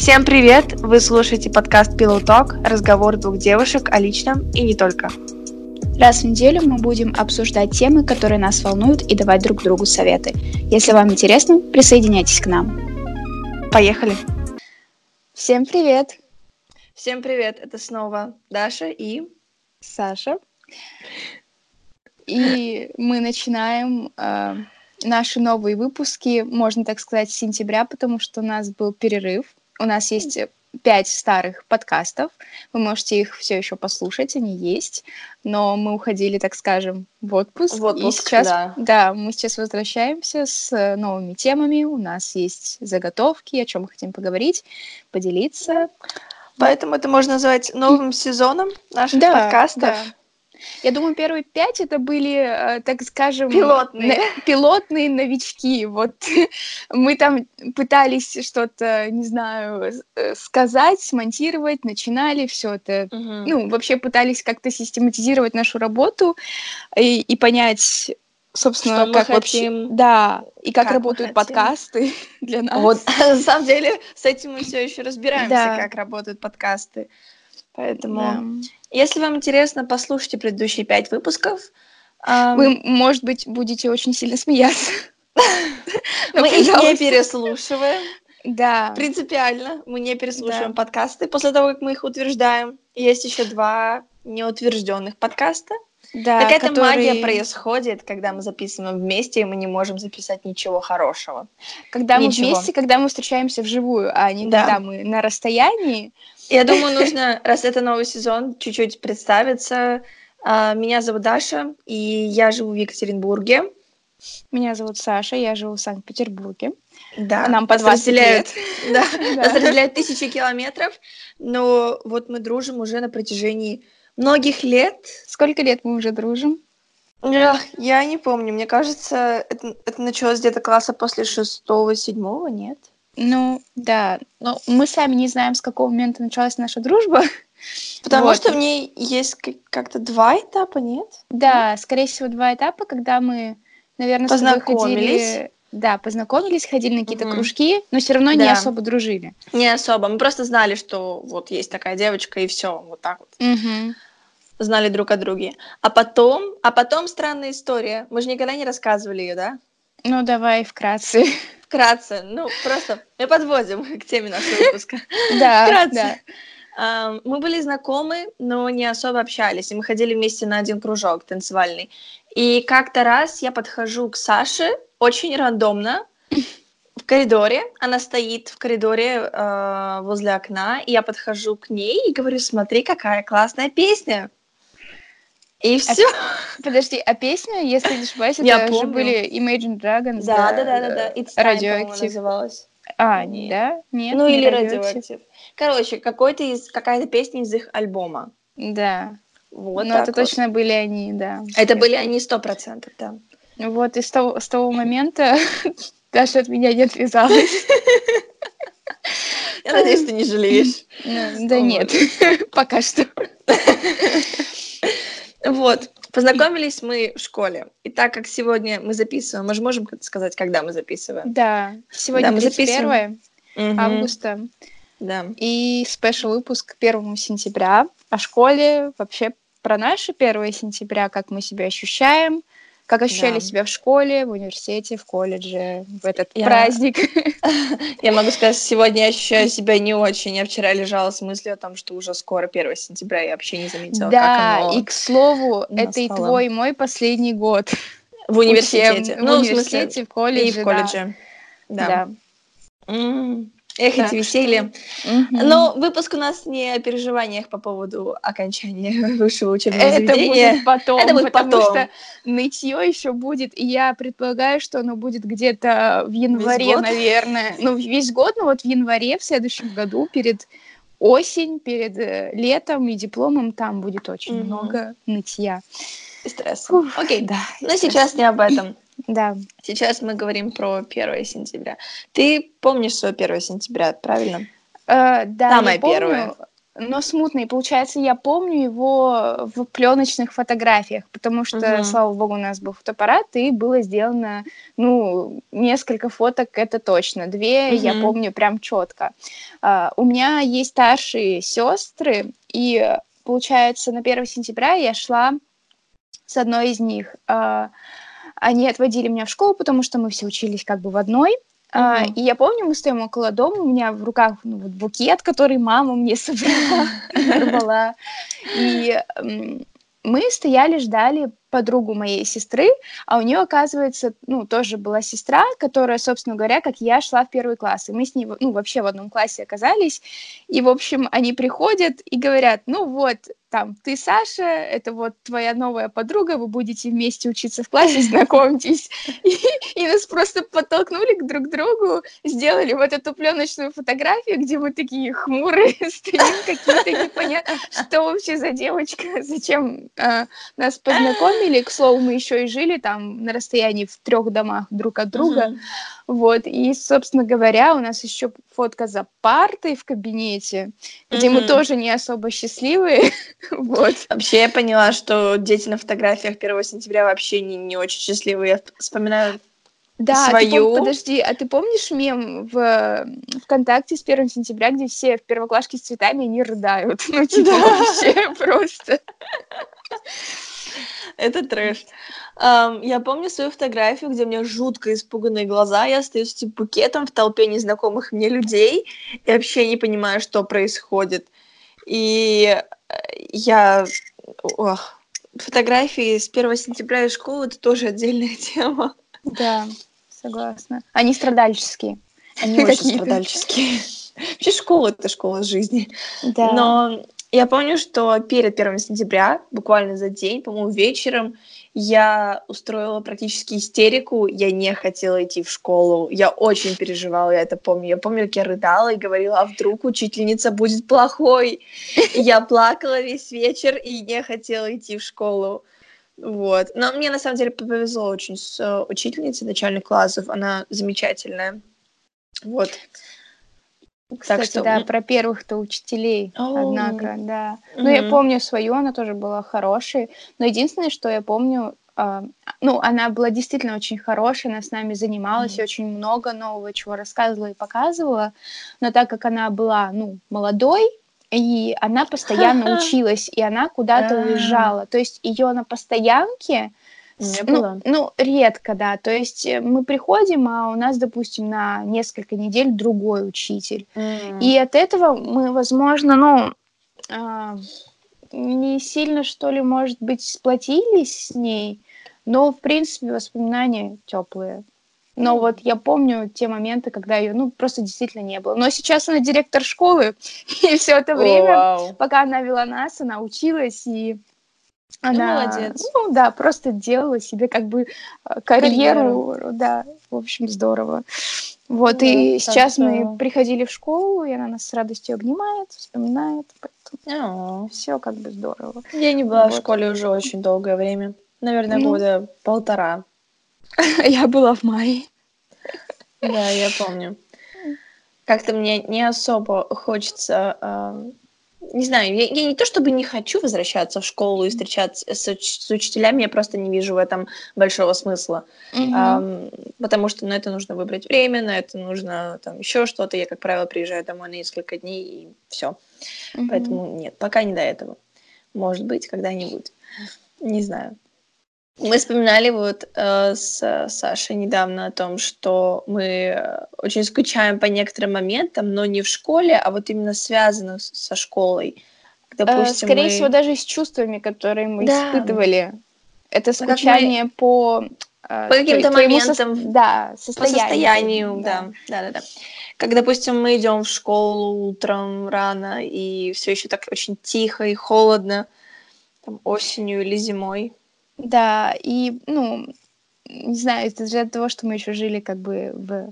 Всем привет! Вы слушаете подкаст Pillow Talk, разговор двух девушек о личном и не только. Раз в неделю мы будем обсуждать темы, которые нас волнуют, и давать друг другу советы. Если вам интересно, присоединяйтесь к нам. Поехали! Всем привет! Всем привет! Это снова Даша и Саша. И мы начинаем э, наши новые выпуски, можно так сказать, с сентября, потому что у нас был перерыв. У нас есть пять старых подкастов. Вы можете их все еще послушать, они есть. Но мы уходили, так скажем, в отпуск. В отпуск, и сейчас, да. Да, мы сейчас возвращаемся с новыми темами. У нас есть заготовки, о чем мы хотим поговорить, поделиться. Поэтому это можно назвать новым сезоном наших Да, подкастов. да. Я думаю, первые пять это были, э, так скажем, Пилотные. на- пилотные новички. Вот мы там пытались что-то, не знаю, э, сказать, смонтировать, начинали все это. Мгм. Ну, вообще пытались как-то систематизировать нашу работу и, и понять, собственно, Что как вообще, хотим, да, и как, как работают подкасты для нас. Вот, на самом деле, с этим мы все еще разбираемся, Да. как работают подкасты. Поэтому, Да. если вам интересно, послушайте предыдущие пять выпусков. Вы, может быть, будете очень сильно смеяться. Но, мы их не переслушиваем. Да. Принципиально мы не переслушиваем подкасты после того, как мы их утверждаем. Есть еще два неутвержденных подкаста. Да, Какая-то которые- магия происходит, когда мы записываем вместе, и мы не можем записать ничего хорошего. Когда мы Ничего. вместе, когда мы встречаемся вживую, а не Да. когда мы на расстоянии. Я думаю, нужно, раз это новый сезон, чуть-чуть представиться. А, Меня зовут Даша, и я живу в Екатеринбурге. Меня зовут Саша, я живу в Санкт-Петербурге. Да, Нам по нас 20 разделяют, да, Да. нас разделяют тысячи километров, но вот мы дружим уже на протяжении многих лет. Сколько лет мы уже дружим? Эх, Я не помню, мне кажется, это, это началось где-то класса после шестого, седьмого, нет? Ну, да. Но мы сами не знаем, с какого момента началась наша дружба. Потому Вот. что в ней есть как- как-то два этапа, нет? Да, скорее всего, два этапа, когда мы, наверное, с Познакомились. ходили... Да, познакомились, ходили на какие-то Мгм. кружки, но все равно не Да. особо дружили. Не особо. Мы просто знали, что вот есть такая девочка, и все, вот так вот. Мгм. Знали друг о друге. А потом, а потом странная история. Мы же никогда не рассказывали ее, да? Ну, давай вкратце. Вкратце. Ну, просто мы подводим к теме нашего выпуска. Да, Вкратце. да. Мы были знакомы, но не особо общались. И мы ходили вместе на один кружок танцевальный. И как-то раз я подхожу к Саше очень рандомно в коридоре. Она стоит в коридоре э, возле окна. И я подхожу к ней и говорю, смотри, какая классная песня. И все. Подожди, а песня, если не ошибаюсь, это Я же помню. были Imagine Dragons, Да, да, да, да, да. It's Radioactive. называлась. А, Нет. да? Нет, ну не или Radioactive. Radioactive. Короче, какой-то из, какая-то песня из их альбома. Да. Вот Но так это вот. точно были они, да. Это были они сто процентов, да. Вот, и с того, с того момента Даша от меня не отвязалась. Я надеюсь, ты не жалеешь. Ну, Да нет, пока что. Вот. Познакомились мы в школе. И так как сегодня мы записываем, мы же можем сказать, когда мы записываем. Да, сегодня Да, мы 31 Мгм. августа, Да. и спешл выпуск к 1 сентября о школе, вообще про наше 1 сентября, как мы себя ощущаем, как ощущали Да. себя в школе, в университете, в колледже, в этот Я- праздник. Я могу сказать, сегодня я ощущаю себя не очень. Я вчера лежала с мыслью о том, что уже скоро 1 сентября, я вообще не заметила, как Да, оно и к слову, это и твой, и мой последний год. в университете. Учеб- Ну, в университете, в колледже. и в колледже. Да. Да. М, Эх, Так эти что- веселья. Мгм. Но выпуск у нас не о переживаниях по поводу окончания высшего учебного это заведения. будет потом, Это будет потому потом. что нытье еще будет, и я предполагаю, что оно будет где-то в январе, наверное. Ну, весь год, но вот в январе в следующем году, перед осень, перед э, летом и дипломом, там будет очень много нытья. И стресс. Окей. Да. Но сейчас не об этом. Да. Сейчас мы говорим про 1 сентября. Ты помнишь свое 1 сентября, правильно? Э, да, Самое я помню, первое. но смутный. Получается, я помню его в пленочных фотографиях, потому что, uh-huh. слава богу, у нас был фотоаппарат, и было сделано, ну, несколько фоток, это точно. Две uh-huh. я помню прям четко. Uh, у меня есть старшие сестры, и, получается, на 1 сентября я шла с одной из них. Uh, они отводили меня в школу, потому что мы все учились как бы в одной. Uh-huh. Uh, и я помню, мы стоим около дома, у меня в руках ну, вот букет, который мама мне собрала. И мы стояли, ждали подругу моей сестры, а у нее, оказывается, ну, тоже была сестра, которая, собственно говоря, как я, шла в первый класс. И мы с ней, ну, вообще в одном классе оказались. И, в общем, они приходят и говорят, ну вот, там, ты Саша, это вот твоя новая подруга, вы будете вместе учиться в классе, знакомьтесь. И, и нас просто подтолкнули к друг другу, сделали вот эту пленочную фотографию, где мы такие хмурые стоим, какие-то непонятно, что вообще за девочка, зачем э, нас познакомили. К слову, мы еще и жили там на расстоянии в трех домах друг от друга. Uh-huh. Вот, и, собственно говоря, у нас еще фотка за партой в кабинете, где mm-hmm. мы тоже не особо счастливые. вот. Вообще я поняла, что дети на фотографиях 1 сентября вообще не, не очень счастливые. Я вспоминаю да, свою. Ты, подожди, а ты помнишь мем в ВКонтакте с 1 сентября, где все в первоклашке с цветами, они рыдают? Ну, типа, вообще просто. Это трэш. Um, я помню свою фотографию, где у меня жутко испуганные глаза. Я стою с этим букетом в толпе незнакомых мне людей и вообще не понимаю, что происходит. И э, я... Ох, фотографии с 1 сентября из школы — это тоже отдельная тема. Да, согласна. Они страдальческие. Они очень страдальческие. Вообще школа — это школа жизни. Да. Но я помню, что перед 1 сентября, буквально за день, по-моему, вечером, я устроила практически истерику. Я не хотела идти в школу. Я очень переживала, я это помню. Я помню, как я рыдала и говорила, а вдруг учительница будет плохой. Я плакала весь вечер и не хотела идти в школу. Вот. Но мне на самом деле повезло очень с э, учительницей начальных классов. Она замечательная. Вот. Кстати, так что... да, про первых-то учителей, oh. однако, да. Mm-hmm. Ну, я помню свою, она тоже была хорошей. Но единственное, что я помню, э, ну, она была действительно очень хорошая, она с нами занималась mm-hmm. и очень много нового чего рассказывала и показывала. Но так как она была, ну, молодой, и она постоянно училась, и она куда-то уезжала. То есть ее на постоянке не ну, было. Ну, редко, да. То есть э, мы приходим, а у нас, допустим, на несколько недель другой учитель. Mm. И от этого мы, возможно, ну, э, не сильно, что ли, может быть, сплотились с ней, но, в принципе, воспоминания теплые. Но mm. вот я помню те моменты, когда ее, ну, просто действительно не было. Но сейчас она директор школы, и все это время, oh, wow. пока она вела нас, она училась, и она, ну, молодец. Ну, да, просто делала себе как бы э, карьеру, карьеру. да, в общем, здорово. Вот, ну, и сейчас что... мы приходили в школу, и она нас с радостью обнимает, вспоминает, поэтому все как бы здорово. Я не была вот. в школе уже очень долгое время, наверное, ну. года полтора. Я была в мае. Да, я помню. Как-то мне не особо хочется не знаю, я, я не то чтобы не хочу возвращаться в школу и встречаться с, с учителями, я просто не вижу в этом большого смысла. Mm-hmm. А, потому что на это нужно выбрать время, на это нужно там еще что-то. Я, как правило, приезжаю домой на несколько дней и все. Mm-hmm. Поэтому нет, пока не до этого. Может быть, когда-нибудь. Не знаю. Мы вспоминали вот э, с Сашей недавно о том, что мы э, очень скучаем по некоторым моментам, но не в школе, а вот именно связано со школой. Э, допустим, Скорее мы... всего, даже с чувствами, которые мы да. испытывали. Это скучание мы... по э, по каким-то моментам, со... да, состоянию. По состоянию, да. да, да, да. Как, допустим, мы идем в школу утром рано и все еще так очень тихо и холодно, там осенью или зимой. Да, и, ну, не знаю, это из-за того, что мы еще жили как бы в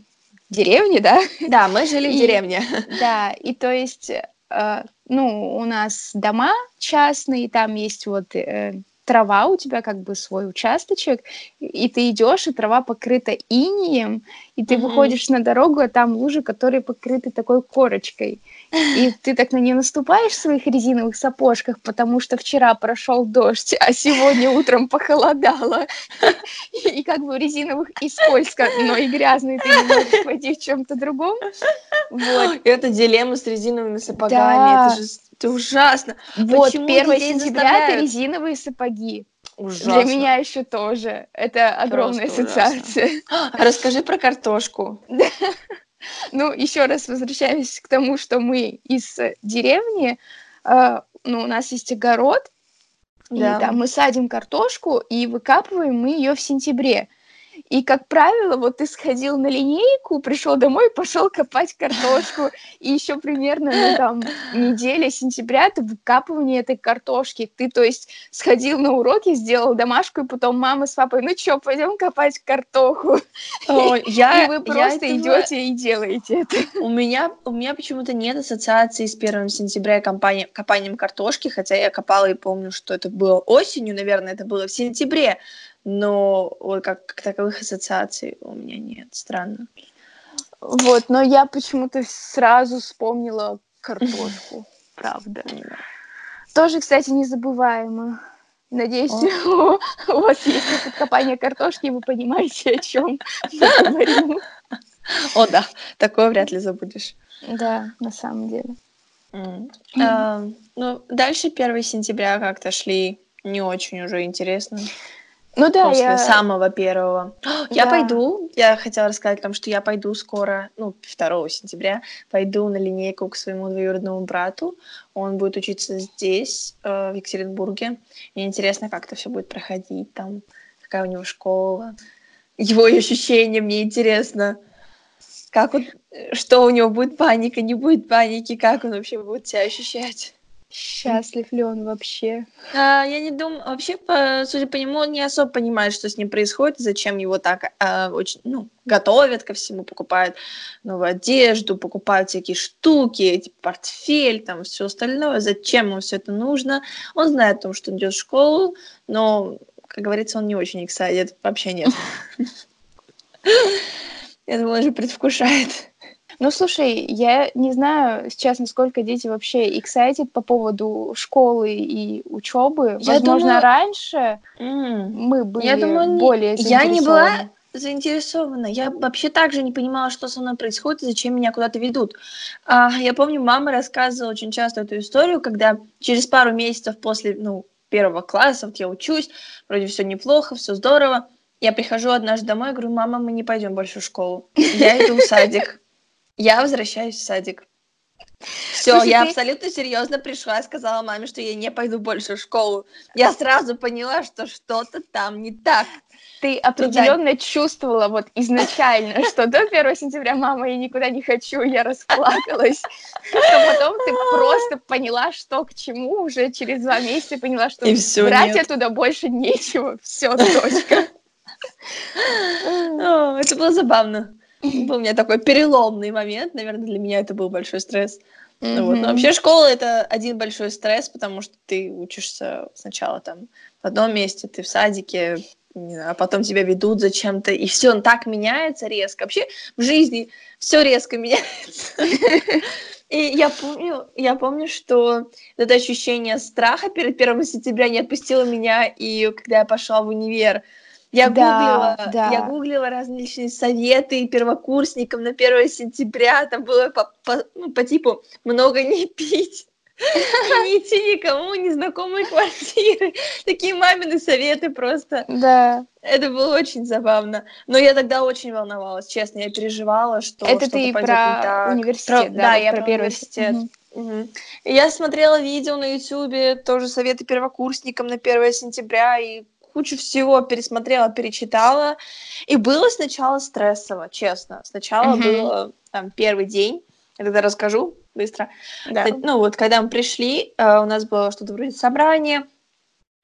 деревне, да? Да, мы жили в деревне. Да, и то есть, э, ну, у нас дома частные, там есть вот э, трава, у тебя как бы свой участочек, и ты идешь, и трава покрыта инием, и ты Мгм. выходишь на дорогу, а там лужи, которые покрыты такой корочкой. И ты так на нее наступаешь в своих резиновых сапожках, потому что вчера прошел дождь, а сегодня утром похолодало. И как бы резиновых и скользко, но и грязно, и ты не можешь пойти в чем-то другом. Вот. Это дилемма с резиновыми сапогами. Да. Это же это ужасно. Вот, Почему 1 детей сентября это резиновые сапоги. Ужасно. Для меня еще тоже. Это огромная Просто ужасно. ассоциация. А Расскажи про картошку. Ну, еще раз возвращаясь к тому, что мы из деревни, э, ну, у нас есть огород, Да. и там мы садим картошку и выкапываем мы ее в сентябре. И, как правило, вот ты сходил на линейку, пришел домой, пошел копать картошку, и еще примерно, ну, там, неделя сентября это выкапывание этой картошки. Ты, то есть, сходил на уроки, сделал домашку, и потом мама с папой, ну что, пойдем копать картоху. Ой, я, и вы я просто этого- идете и делаете это. У меня, у меня почему-то нет ассоциации с 1 сентября и компания- копанием картошки, хотя я копала и помню, что это было осенью, наверное, это было в сентябре, но вот как, как таковых ассоциаций у меня нет. Странно. Вот, но я почему-то сразу вспомнила картошку, правда. Тоже, кстати, незабываемо. Надеюсь, у вас есть опыт копания картошки, и вы понимаете, о чем мы говорим. О, да, такое вряд ли забудешь. Да, на самом деле. М. А, ну, дальше 1 сентября как-то шли не очень уже интересно. Ну да, после я... самого первого. Я Да. пойду, я хотела рассказать вам, что я пойду скоро, ну, 2 сентября, пойду на линейку к своему двоюродному брату. Он будет учиться здесь, э, в Екатеринбурге. Мне интересно, как это все будет проходить там, какая у него школа. Его ощущения мне интересно. Как он, э, что у него будет паника, не будет паники, как он вообще будет себя ощущать. Счастлив ли он вообще? А, я не думаю, вообще, по, судя по нему, он не особо понимает, что с ним происходит, зачем его так а, очень, ну, готовят ко всему, покупают новую одежду, покупают всякие штуки, эти портфель, там, все остальное, зачем ему все это нужно. Он знает о том, что идет в школу, но, как говорится, он не очень excited, вообще нет. Я думаю, он же предвкушает. Ну, слушай, я не знаю сейчас, насколько дети вообще excited по поводу школы и учебы. Я Возможно, думаю- раньше М. мы были Я думаю, более я не была заинтересована. Я вообще также не понимала, что со мной происходит и зачем меня куда-то ведут. А, я помню, мама рассказывала очень часто эту историю, когда через пару месяцев после ну, первого класса, вот я учусь, вроде все неплохо, все здорово. Я прихожу однажды домой и говорю, мама, мы не пойдем больше в школу. Я иду в садик. Я возвращаюсь в садик. Все, Слушай, я ты- абсолютно серьезно пришла и сказала маме, что я не пойду больше в школу. Я сразу поняла, что что-то там не так. Ты определенно чувствовала вот изначально, что до 1 сентября, мама, я никуда не хочу, я расплакалась. Что потом ты просто поняла, что к чему, уже через два месяца поняла, что брать оттуда больше нечего. Все, точка. Это было забавно. Был у меня такой переломный момент. Наверное, для меня это был большой стресс. Ну вот. Но вообще школа это один большой стресс, потому что ты учишься сначала там в одном месте, ты в садике, а потом тебя ведут зачем-то, и все так меняется резко. Вообще в жизни все резко меняется. И я помню, я помню, что это ощущение страха перед первым сентября не отпустило меня, и когда я пошла в универ, я Да, гуглила, да. я гуглила различные советы первокурсникам на 1 сентября, там было по, по- ну, по типу много не пить, не идти никому, незнакомые квартиры, такие мамины советы просто. Да. Это было очень забавно. Но я тогда очень волновалась, честно, я переживала, что Это ты про университет, Про- да, да, я про про первый- университет. Мгм. И Я смотрела видео на Ютубе, тоже советы первокурсникам на 1 сентября, и кучу всего пересмотрела, перечитала. И было сначала стрессово, честно. Сначала Мгм. было там, первый день, я тогда расскажу быстро. Да. Э, Ну вот, когда мы пришли, э, у нас было что-то вроде собрания,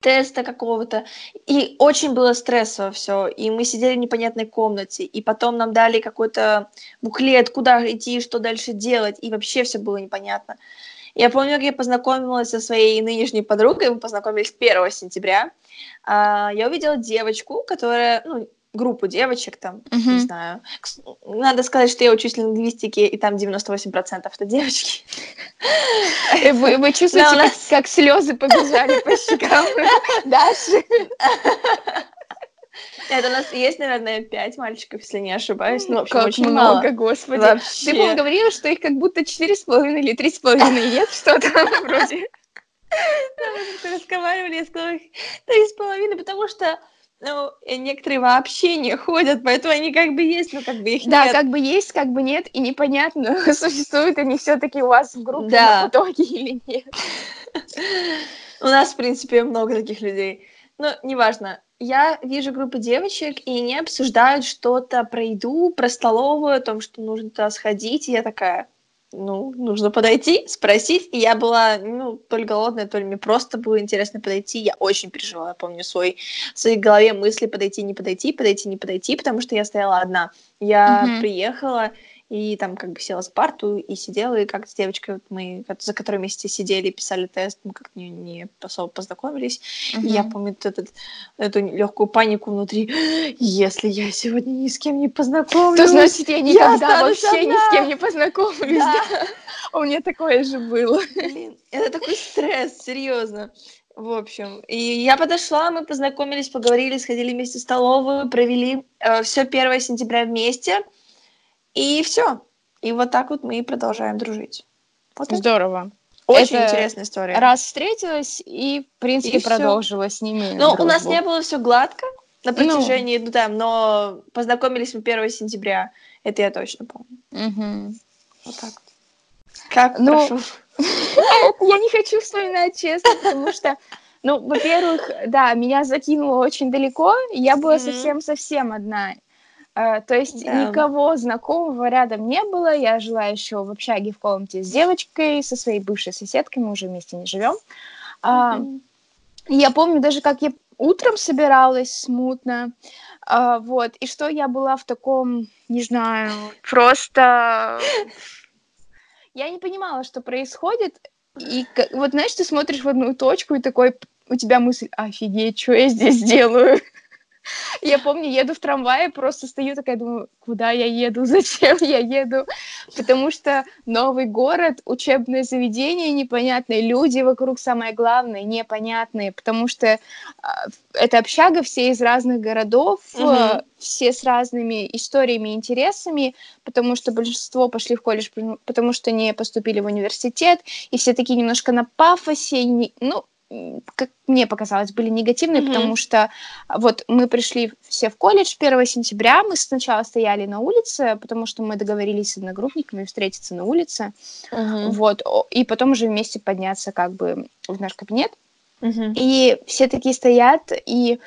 теста какого-то, и очень было стрессово все, и мы сидели в непонятной комнате, и потом нам дали какой-то буклет, куда идти, что дальше делать, и вообще все было непонятно. Я помню, как я познакомилась со своей нынешней подругой, мы познакомились 1 сентября. А, Я увидела девочку, которая, ну, группу девочек там, uh-huh. не знаю. Надо сказать, что я учусь лингвистике, и там 98% это девочки. Э, вы, вы чувствуете, да, нас... как, как слезы побежали по щекам Даши? Это у нас есть, наверное, пять мальчиков, если не ошибаюсь. Ну, общем, как очень много, мало. господи. Вообще. Ты, по-моему, говорила, что их как будто четыре с половиной или три с половиной нет, что-то вроде. Мы разговаривали, я сказала, три с половиной, потому что ну, некоторые вообще не ходят, поэтому они как бы есть, но как бы их да, нет. Да, как бы есть, как бы нет, и непонятно, существуют они все таки у вас в группе да. в итоге или нет. У нас, в принципе, много таких людей. Но неважно. Я вижу группу девочек, и они обсуждают что-то про еду, про столовую, о том, что нужно туда сходить, и я такая, ну, нужно подойти, спросить. И я была, ну, то ли голодная, то ли мне просто было интересно подойти. Я очень переживала, я помню, свой, в своей голове мысли подойти, не подойти, подойти, не подойти, потому что я стояла одна. Я mm-hmm. приехала, и там как бы села за парту и сидела, и как с девочкой, вот мы, за которой вместе сидели, писали тест, мы как-то не, не особо познакомились. Uh-huh. И я помню этот, эту легкую панику внутри. Если я сегодня ни с кем не познакомлюсь, то значит я никогда я вообще одна. ни с кем не познакомлюсь. Да. Да. У меня такое же было. Блин, это такой стресс, серьезно. В общем, и я подошла, мы познакомились, поговорили, сходили вместе в столовую, провели э, все 1 сентября вместе. И все. И вот так вот мы и продолжаем дружить. Вот Здорово. Очень Это интересная история. Раз встретилась и, в принципе, и продолжила всё. с ними. Ну, дружбу. у нас не было все гладко на ну. протяжении, ну, ну да, но познакомились мы 1 сентября. Это я точно помню. Угу. Вот так Как? Ну, я не хочу вспоминать честно, потому что ну, во-первых, да, меня закинуло очень далеко, я была совсем-совсем одна. Uh, то есть да. никого знакомого рядом не было. Я жила еще в общаге в комнате с девочкой, со своей бывшей соседкой, мы уже вместе не живем. Mm-hmm. Я помню даже, как я утром собиралась смутно, uh, вот, и что я была в таком, не знаю, просто... Я не понимала, что происходит, и вот, знаешь, ты смотришь в одну точку, и такой, у тебя мысль, офигеть, что я здесь делаю? Я помню, еду в трамвае, просто стою такая, думаю, куда я еду, зачем я еду, потому что новый город, учебное заведение непонятные, люди вокруг самое главное непонятные, потому что а, это общага все из разных городов, угу. все с разными историями интересами, потому что большинство пошли в колледж, потому что не поступили в университет, и все такие немножко на пафосе, ну, как мне показалось, были негативные, mm-hmm. потому что вот мы пришли все в колледж 1 сентября, мы сначала стояли на улице, потому что мы договорились с одногруппниками встретиться на улице, mm-hmm. вот, и потом уже вместе подняться как бы в наш кабинет. Mm-hmm. И все такие стоят, и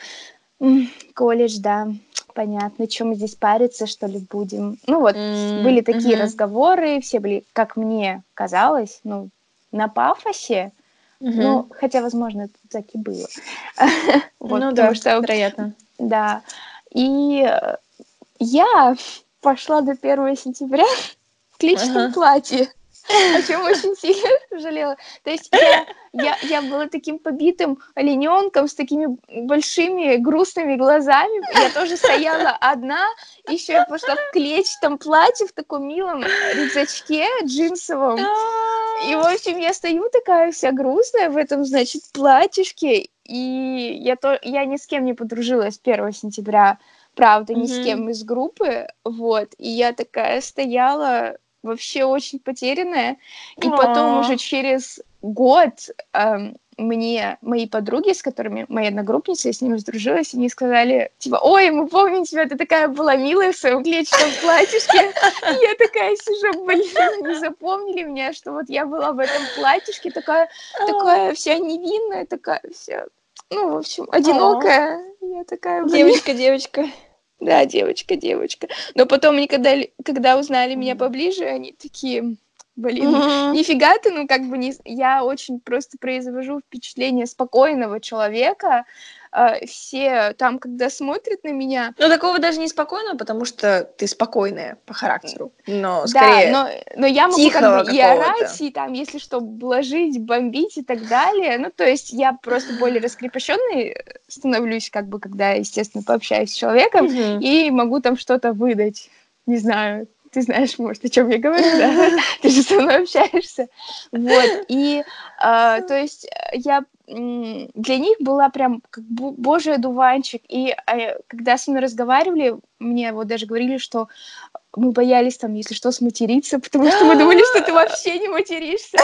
колледж, да, понятно, чем мы здесь париться, что ли, будем. Ну вот, mm-hmm. были такие mm-hmm. разговоры, все были, как мне казалось, ну, на пафосе, Угу. Ну, хотя, возможно, это так и было. вот, ну да, что, вероятно. Да. И э, я пошла до 1 сентября в клетчатом ага. платье. О чем очень сильно жалела. То есть я, я, я была таким побитым олененком с такими большими грустными глазами. Я тоже стояла одна. Еще я пошла в клетчатом платье, в таком милом рюкзачке джинсовом. И, в общем, я стою такая вся грустная в этом, значит, платьишке. И я, то, я ни с кем не подружилась 1 сентября, правда, ни mm-hmm. с кем из группы. Вот. И я такая стояла вообще очень потерянная. И потом уже через год эм, мне мои подруги, с которыми моя одногруппница, я с ними сдружилась, они сказали, типа, ой, мы помним тебя, ты такая была милая в своем клетчатом платьишке. Я такая сижу, блин, они запомнили меня, что вот я была в этом платьишке, такая, такая вся невинная, такая вся, ну, в общем, одинокая. Я такая, Девочка, девочка. Да, девочка, девочка. Но потом они, когда, когда узнали меня поближе, они такие, блин, mm-hmm. нифига ты, ну как бы не... Я очень просто произвожу впечатление спокойного человека, э, все там, когда смотрят на меня... Ну, такого даже не спокойного, потому что ты спокойная по характеру. Но скорее Да, но, но я могу как бы и орать, и там, если что, блажить, бомбить и так далее. Ну, то есть я просто более раскрепощенной становлюсь, как бы, когда, естественно, пообщаюсь с человеком, Мгм. и могу там что-то выдать. Не знаю, ты знаешь, может, о чем я говорю, да? Ты же со мной общаешься. Вот, и, а, то есть, э, я для них была прям как божий одуванчик, и э, когда со мной разговаривали, мне вот даже говорили, что мы боялись там, если что, сматериться, потому что мы думали, что ты вообще не материшься.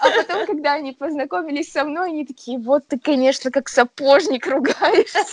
А потом, когда они познакомились со мной, они такие, вот ты, конечно, как сапожник ругаешься.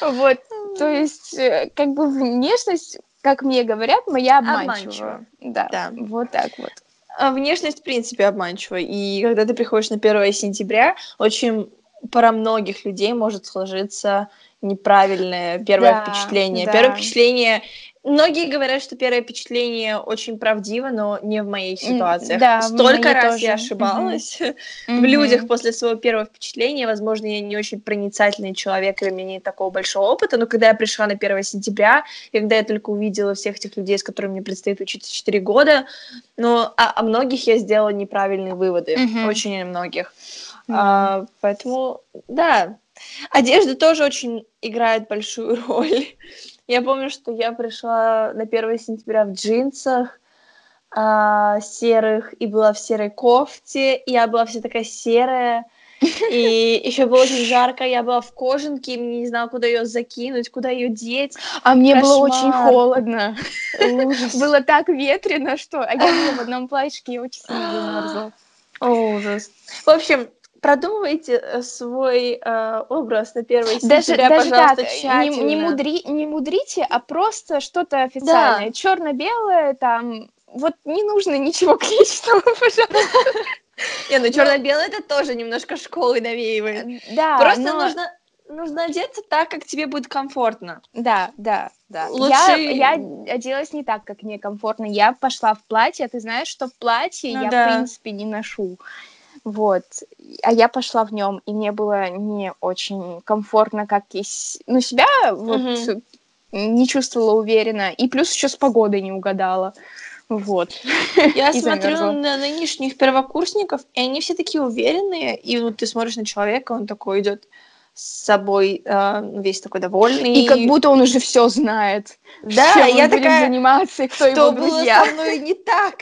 Вот, то есть, э, как бы внешность, как мне говорят, моя обманчивая. Обманчива. Да, Да. вот так вот. А внешность, в принципе, обманчива. И когда ты приходишь на 1 сентября, очень про многих людей может сложиться неправильное первое Да, впечатление. да. Первое впечатление... Многие говорят, что первое впечатление очень правдиво, но не в моих М, ситуациях. да, в Столько моей раз тоже. я ошибалась в Мгм. людях после своего первого впечатления. Возможно, я не очень проницательный человек, или у меня нет такого большого опыта, но когда я пришла на 1 сентября, и когда я только увидела всех этих людей, с которыми мне предстоит учиться 4 года, но о, о многих я сделала неправильные выводы. Мгм. Очень о многих. Да. А, поэтому, да. Одежда тоже очень играет большую роль. Я помню, что я пришла на 1 сентября в джинсах, а, серых, и была в серой кофте, и я была вся такая серая, и еще было очень жарко, я была в кожанке, и не знала, куда ее закинуть, куда ее деть. А мне было очень Кошмар. холодно. Ужас. Было так ветрено, что... А я была в одном платьишке, я очень сильно замерзла. Ужас. В общем, продумывайте э, свой э, образ на 1 Даже, сентября, даже пожалуйста, так, не, тщательно. не, мудри, не мудрите, а просто что-то официальное. Черно-белое, там... Вот не нужно ничего кличного, пожалуйста. Не, ну черно-белый это тоже немножко школы навеивает. Да, Просто но- нужно, нужно одеться так, как тебе будет комфортно. Да, да, да. Лучше- Я, я оделась не так, как мне комфортно. Я пошла в платье, а ты знаешь, что в платье Ну я, да. в принципе, не ношу. Вот. А я пошла в нем, и мне было не очень комфортно, как и... с- Ну, себя вот Мгм. не чувствовала уверенно. И плюс еще с погодой не угадала. Вот. Я смотрю замерзла. на нынешних первокурсников, и они все такие уверенные, и вот ты смотришь на человека, он такой идет с собой э, весь такой довольный. И как будто он уже все знает. Да, чем я такая, заниматься, и кто его что было друзья. со мной не так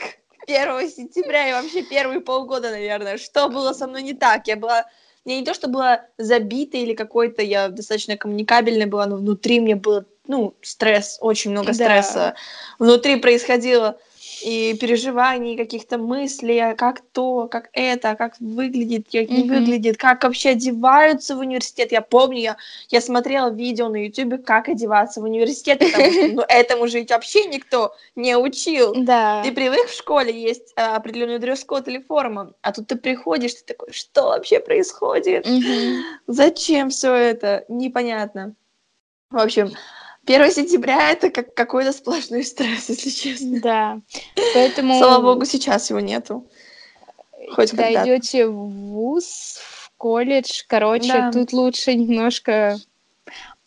1 сентября и вообще первые полгода, наверное. Что было со мной не так? Я была... Я не то, что была забита или какой-то, я достаточно коммуникабельная была, но внутри мне было, ну, стресс, очень много Да. стресса. Внутри происходило и переживаний, каких-то мыслей, а как то, как это, как выглядит, как не Мгм. выглядит, как вообще одеваются в университет. Я помню, я, я смотрела видео на ютубе, как одеваться в университет, потому что ну, этому же ведь вообще никто не учил. Да. Ты привык в школе, есть а, определенный дресс-код или форма, а тут ты приходишь, ты такой, что вообще происходит? Мгм. Зачем все это? Непонятно. В общем, 1 сентября это как какой-то сплошной стресс, если честно. Да. Поэтому... Слава богу, сейчас его нету. Хоть когда когда-то. идете в вуз, в колледж, короче, Да. тут лучше немножко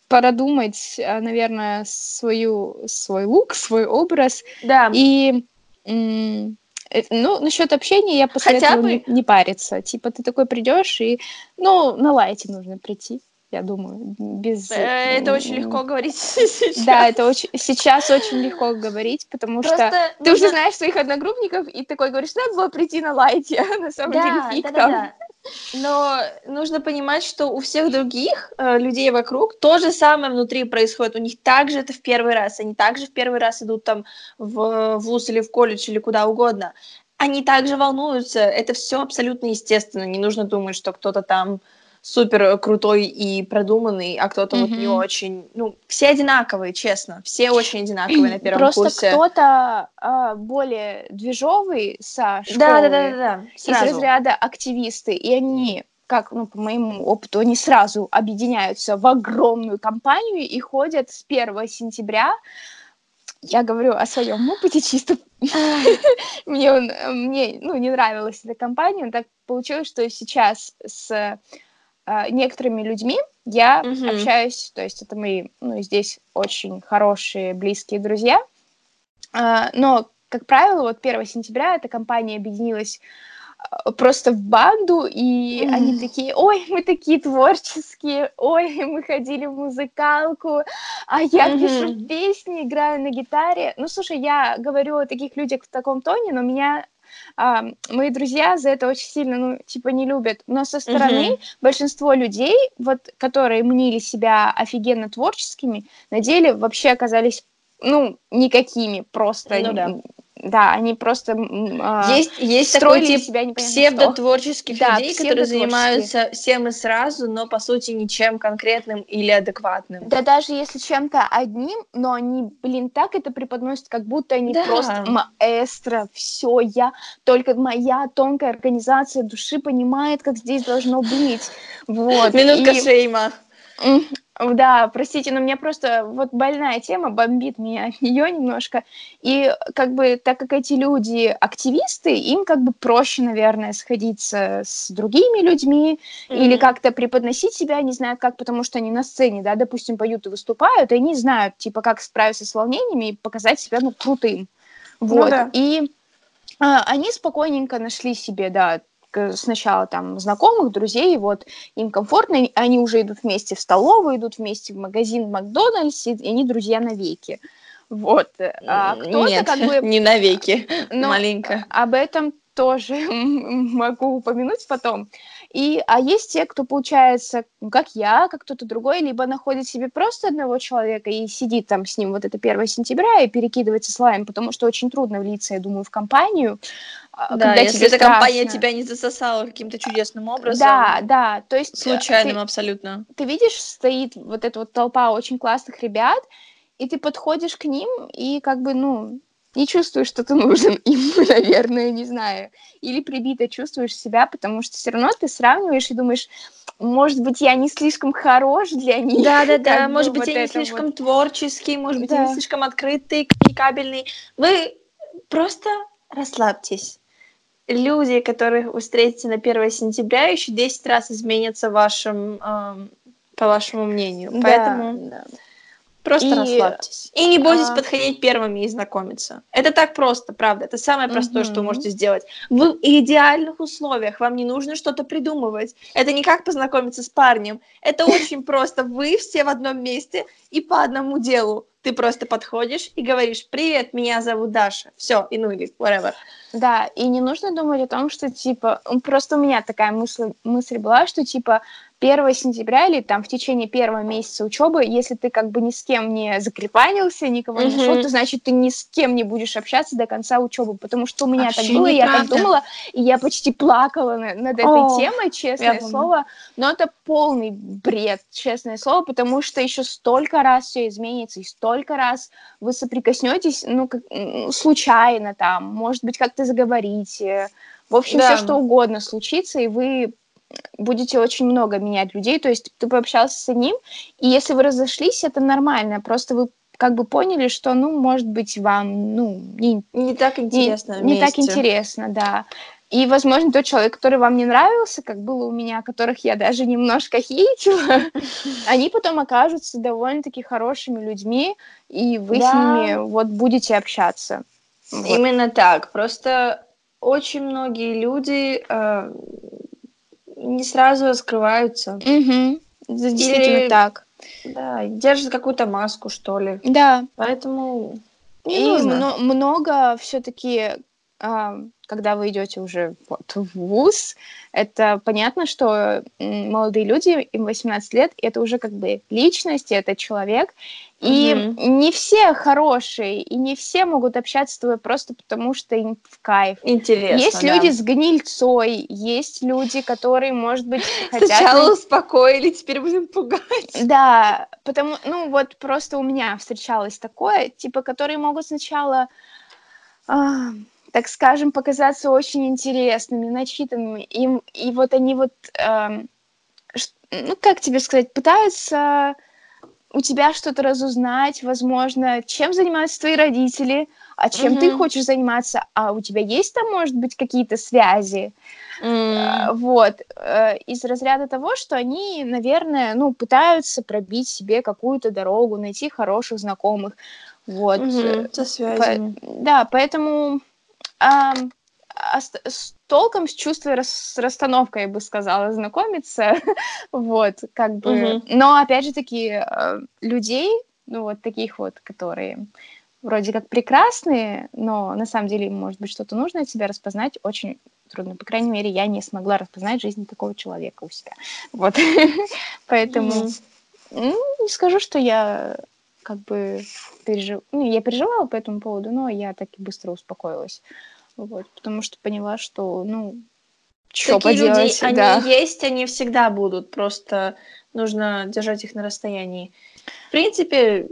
продумать, а, наверное, свою, свой лук, свой образ. Да, И, м, э, ну, насчет общения я посоветую бы- не, не париться. Типа ты такой придешь и, ну, на лайте нужно прийти, я думаю, без... э, это очень легко говорить сейчас. Да, это очень сейчас очень легко говорить, потому что Просто ты уже нужно- знаешь своих одногруппников, и такой говоришь, надо было прийти на лайте, а на самом деле Да, фиг да, там. да, да. Но нужно понимать, что у всех других э, людей вокруг то же самое внутри происходит. У них также это в первый раз. Они также в первый раз идут там в вуз или в колледж или куда угодно. Они также волнуются. Это все абсолютно естественно. Не нужно думать, что кто-то там супер крутой и продуманный, а кто-то вот не очень. Ну, все одинаковые, честно. Все очень одинаковые на первом Просто курсе. кто-то а, более движовый со школы, Да, да, да, да, да. из Сразу. разряда активисты, и они, как, ну, по моему опыту, они сразу объединяются в огромную компанию и ходят с 1 сентября. Я говорю о своем опыте чисто. мне, он- мне ну, не нравилась эта компания. Так получилось, что сейчас с э, некоторыми людьми я Мгм. общаюсь, то есть это мои, ну, здесь очень хорошие, близкие друзья. А, но, как правило, вот 1 сентября эта компания объединилась а, просто в банду, и Мгм. они такие, ой, мы такие творческие, ой, мы ходили в музыкалку, а я пишу Мгм. песни, играю на гитаре. Ну, слушай, я говорю о таких людях в таком тоне, но меня а, мои друзья за это очень сильно, ну, типа, не любят. Но со стороны Мгм. большинство людей, вот, которые мнили себя офигенно творческими, на деле вообще оказались, ну, никакими, просто... Ну да. Да, они просто а, Есть, есть такой тип себя непонятно что. псевдотворческих Да, людей, которые занимаются всем и сразу, но по сути ничем конкретным или адекватным. Да даже если чем-то одним, но они, блин, так это преподносят, как будто они Да. просто маэстро, все, я, только моя тонкая организация души понимает, как здесь должно быть. Вот. Минутка И- шейма. Да, простите, но мне просто вот больная тема бомбит меня от нее немножко. И как бы так как эти люди активисты, им как бы проще, наверное, сходиться с другими людьми или Мгм. как-то преподносить себя, не знаю как, потому что они на сцене, да, допустим, поют и выступают, и они знают, типа, как справиться с волнениями и показать себя, ну, крутым. Ну Вот. да. И а, они спокойненько нашли себе, да, сначала там знакомых, друзей, вот им комфортно, они уже идут вместе в столовую, идут вместе в магазин, в Макдональдс, и, они друзья навеки. Вот. А Нет, как бы... не навеки, но маленько. Об этом тоже могу упомянуть потом. И, а есть те, кто, получается, как я, как кто-то другой, либо находит себе просто одного человека и сидит там с ним вот это 1 сентября и перекидывается словами, потому что очень трудно влиться, я думаю, в компанию. А, Да, когда если тебе эта компания тебя не засосала каким-то чудесным образом, Да, да, то есть э, случайным ты- абсолютно. ты видишь, стоит вот эта вот толпа очень классных ребят, и ты подходишь к ним и как бы, ну, не чувствуешь, что ты нужен им, наверное, не знаю. Или прибито чувствуешь себя, потому что все равно ты сравниваешь и думаешь, может быть, я не слишком хорош для них. Да, да, да. как бы Может быть, вот я не слишком вот. творческий, может быть, я не слишком открытый, коммуникабельный. Вы просто расслабьтесь. Люди, которых вы встретите на 1 сентября, еще 10 раз изменятся вашим, эм, по вашему мнению. Да, Поэтому да. просто И, расслабьтесь. И не бойтесь а, подходить первыми и знакомиться. Это так просто, правда. Это самое простое, что вы можете сделать. В идеальных условиях вам не нужно что-то придумывать. Это не как познакомиться с парнем. Это очень просто. Вы все в одном месте и по одному делу. Ты просто подходишь и говоришь, привет, меня зовут Даша. Все, и ну или whatever. Да, и не нужно думать о том, что, типа, просто у меня такая мысль, мысль была, что, типа, 1 сентября или там в течение первого месяца учебы, если ты как бы ни с кем не закрепанился, никого не нашел, Мгм. то значит ты ни с кем не будешь общаться до конца учебы, потому что у меня Вообще так было, я так думала, и я почти плакала на- над этой О, темой, честное слово, но это полный бред, честное слово, потому что еще столько раз все изменится, и столько раз вы соприкоснетесь, ну, как, случайно там, может быть, как-то заговорите. В общем, Да. все что угодно случится, и вы будете очень много менять людей. То есть ты пообщался с одним, и если вы разошлись, это нормально. Просто вы как бы поняли, что, ну, может быть, вам, ну, не, Не так не- интересно не так вместе. интересно, да. И, возможно, тот человек, который вам не нравился, как было у меня, которых я даже немножко хейтила, они потом окажутся довольно-таки хорошими людьми, и вы с Да. ними вот будете общаться. Вот. Именно так. Просто очень многие люди э, не сразу раскрываются. Да, Действительно Или- так. Да, держат какую-то маску, что ли. Да, Поэтому не и нужно. мно- много все-таки, когда вы идете уже вот в ВУЗ, это понятно, что молодые люди, им 18 лет, это уже как бы личность, это человек. И Мгм. не все хорошие, и не все могут общаться с тобой просто потому, что им в кайф. Интересно, есть да. люди с гнильцой, есть люди, которые, может быть, хотят... Сначала успокоили, теперь будем пугать. Да, потому, ну вот просто у меня встречалось такое, типа, которые могут сначала, а, так скажем, показаться очень интересными, начитанными, и, и вот они вот, ш- ну как тебе сказать, пытаются у тебя что-то разузнать, возможно, чем занимаются твои родители, а чем mm-hmm. ты хочешь заниматься, а у тебя есть там, может быть, какие-то связи, mm. вот, э, из разряда того, что они, наверное, ну, пытаются пробить себе какую-то дорогу, найти хороших знакомых, вот. Mm-hmm. Со связями. По- да, поэтому а с, с толком, с чувством, с расстановкой, я бы сказала, знакомиться, вот, как бы, mm-hmm. но, опять же таки, э, людей, ну, вот таких вот, которые вроде как прекрасные, но на самом деле может быть что-то нужно от себя распознать очень трудно. По крайней мере, я не смогла распознать жизнь такого человека у себя. Вот. Поэтому не скажу, что я как бы пережив... ну, я переживала по этому поводу, но я так и быстро успокоилась. Вот, потому что поняла, что, ну, что поделать, люди, да. они есть, они всегда будут, просто нужно держать их на расстоянии. В принципе,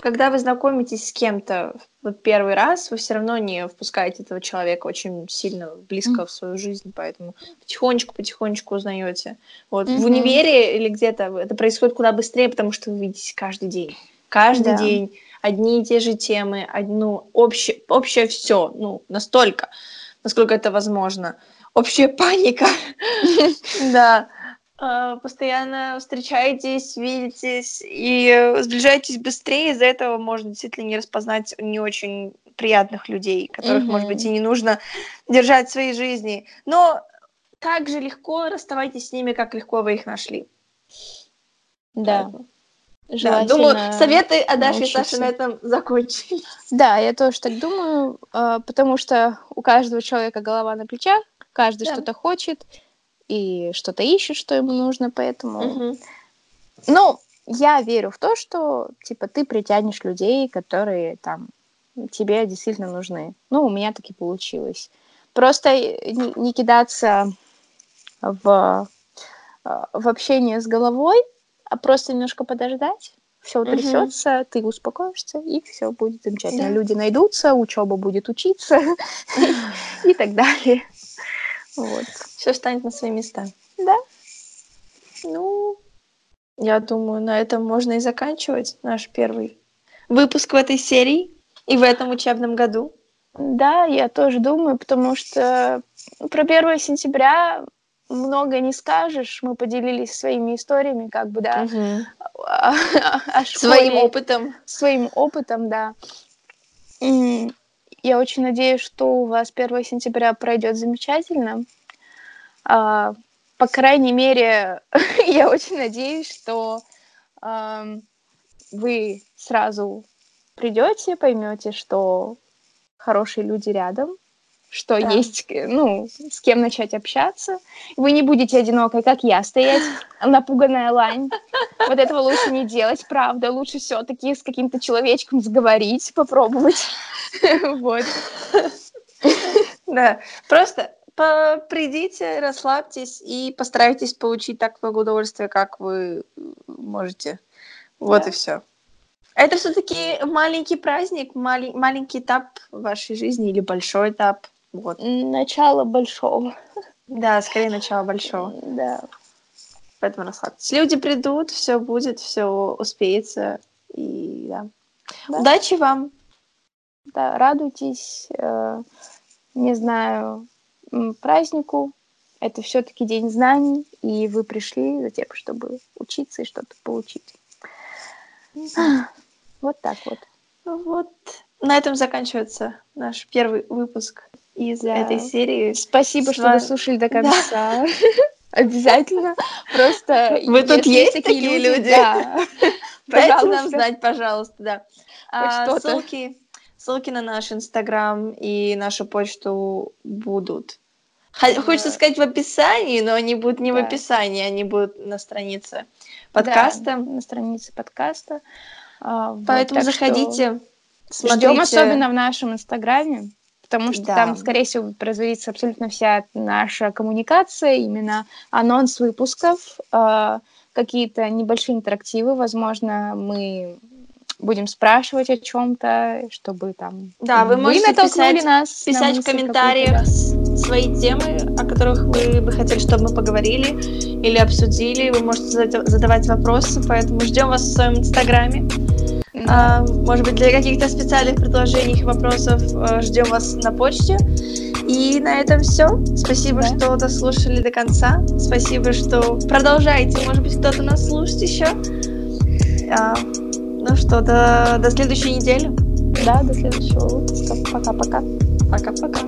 когда вы знакомитесь с кем-то вот первый раз, вы все равно не впускаете этого человека очень сильно близко mm-hmm. в свою жизнь, поэтому потихонечку, потихонечку узнаете. Вот mm-hmm. в универе или где-то это происходит куда быстрее, потому что вы видитесь каждый день, каждый да. день одни и те же темы, одну общее, общее все, ну настолько, насколько это возможно, общая паника, да. А, постоянно встречаетесь, видитесь и сближаетесь быстрее, из-за этого можно действительно не распознать не очень приятных людей, которых, mm-hmm. может быть, и не нужно держать в своей жизни. Но так же легко расставайтесь с ними, как легко вы их нашли. Да. Да, думаю, советы от Даши и Саши на этом закончились. Да, я тоже так думаю, а, потому что у каждого человека голова на плечах, каждый да. что-то хочет, и что-то ищет, что ему нужно, поэтому... Угу. Ну, я верю в то, что, типа, ты притянешь людей, которые там тебе действительно нужны. Ну, у меня таки получилось. Просто не, не кидаться в, в общение с головой, а просто немножко подождать, все утрясется, угу. ты успокоишься, и все будет замечательно. Да. Люди найдутся, учеба будет учиться и так далее. Вот. Все встанет на свои места. Да. Ну, я думаю, на этом можно и заканчивать наш первый выпуск в этой серии и в этом учебном году. Да, я тоже думаю, потому что про 1 сентября много не скажешь. Мы поделились своими историями, как бы, да. Угу. О, о школе, своим опытом. Своим опытом, да. Я очень надеюсь, что у вас 1 сентября пройдет замечательно. А, по крайней мере, я очень надеюсь, что а, вы сразу придете, поймете, что хорошие люди рядом, что да. есть, ну, с кем начать общаться. Вы не будете одинокой, как я, стоять, напуганная лань. Вот этого лучше не делать, правда. Лучше все-таки с каким-то человечком сговорить, попробовать. Вот. Да, просто придите, расслабьтесь и постарайтесь получить такое удовольствие, как вы можете. Вот и все. Это все-таки маленький праздник, мали- маленький этап вашей жизни или большой этап. Вот. Начало большого. Да, скорее начало большого. Да. Поэтому расслабьтесь. Люди придут, все будет, все успеется. И да. да. Удачи вам. Да, радуйтесь, э, не знаю, празднику. Это все-таки день знаний, и вы пришли за тем, чтобы учиться и что-то получить. Вот так вот. Вот. На этом заканчивается наш первый выпуск из да. этой серии. Спасибо, С что вы слушали до конца. Обязательно. Просто вы тут есть такие люди. Дайте нам знать, пожалуйста, да. А, ссылки, ссылки на наш инстаграм и нашу почту будут. Хочется сказать в описании, но они будут не в описании, они будут на странице подкаста. на странице подкаста. А, Поэтому заходите. Ждем особенно в нашем инстаграме потому что да. там, скорее всего, производится абсолютно вся наша коммуникация, именно анонс выпусков, э, какие-то небольшие интерактивы, возможно, мы будем спрашивать о чем-то, чтобы там... Да, вы можете писать, нас писать в комментариях свои темы, о которых вы бы хотели, чтобы мы поговорили или обсудили. Вы можете задавать вопросы, поэтому ждем вас в своем инстаграме. Да. А, может быть, для каких-то специальных предложений и вопросов э, ждем вас на почте. И на этом все. Спасибо, да. что дослушали до конца. Спасибо, что продолжаете. Может быть, кто-то нас слушает еще. А, ну что, до, до следующей недели. Да, до следующего выпуска. Пока-пока. Пока-пока.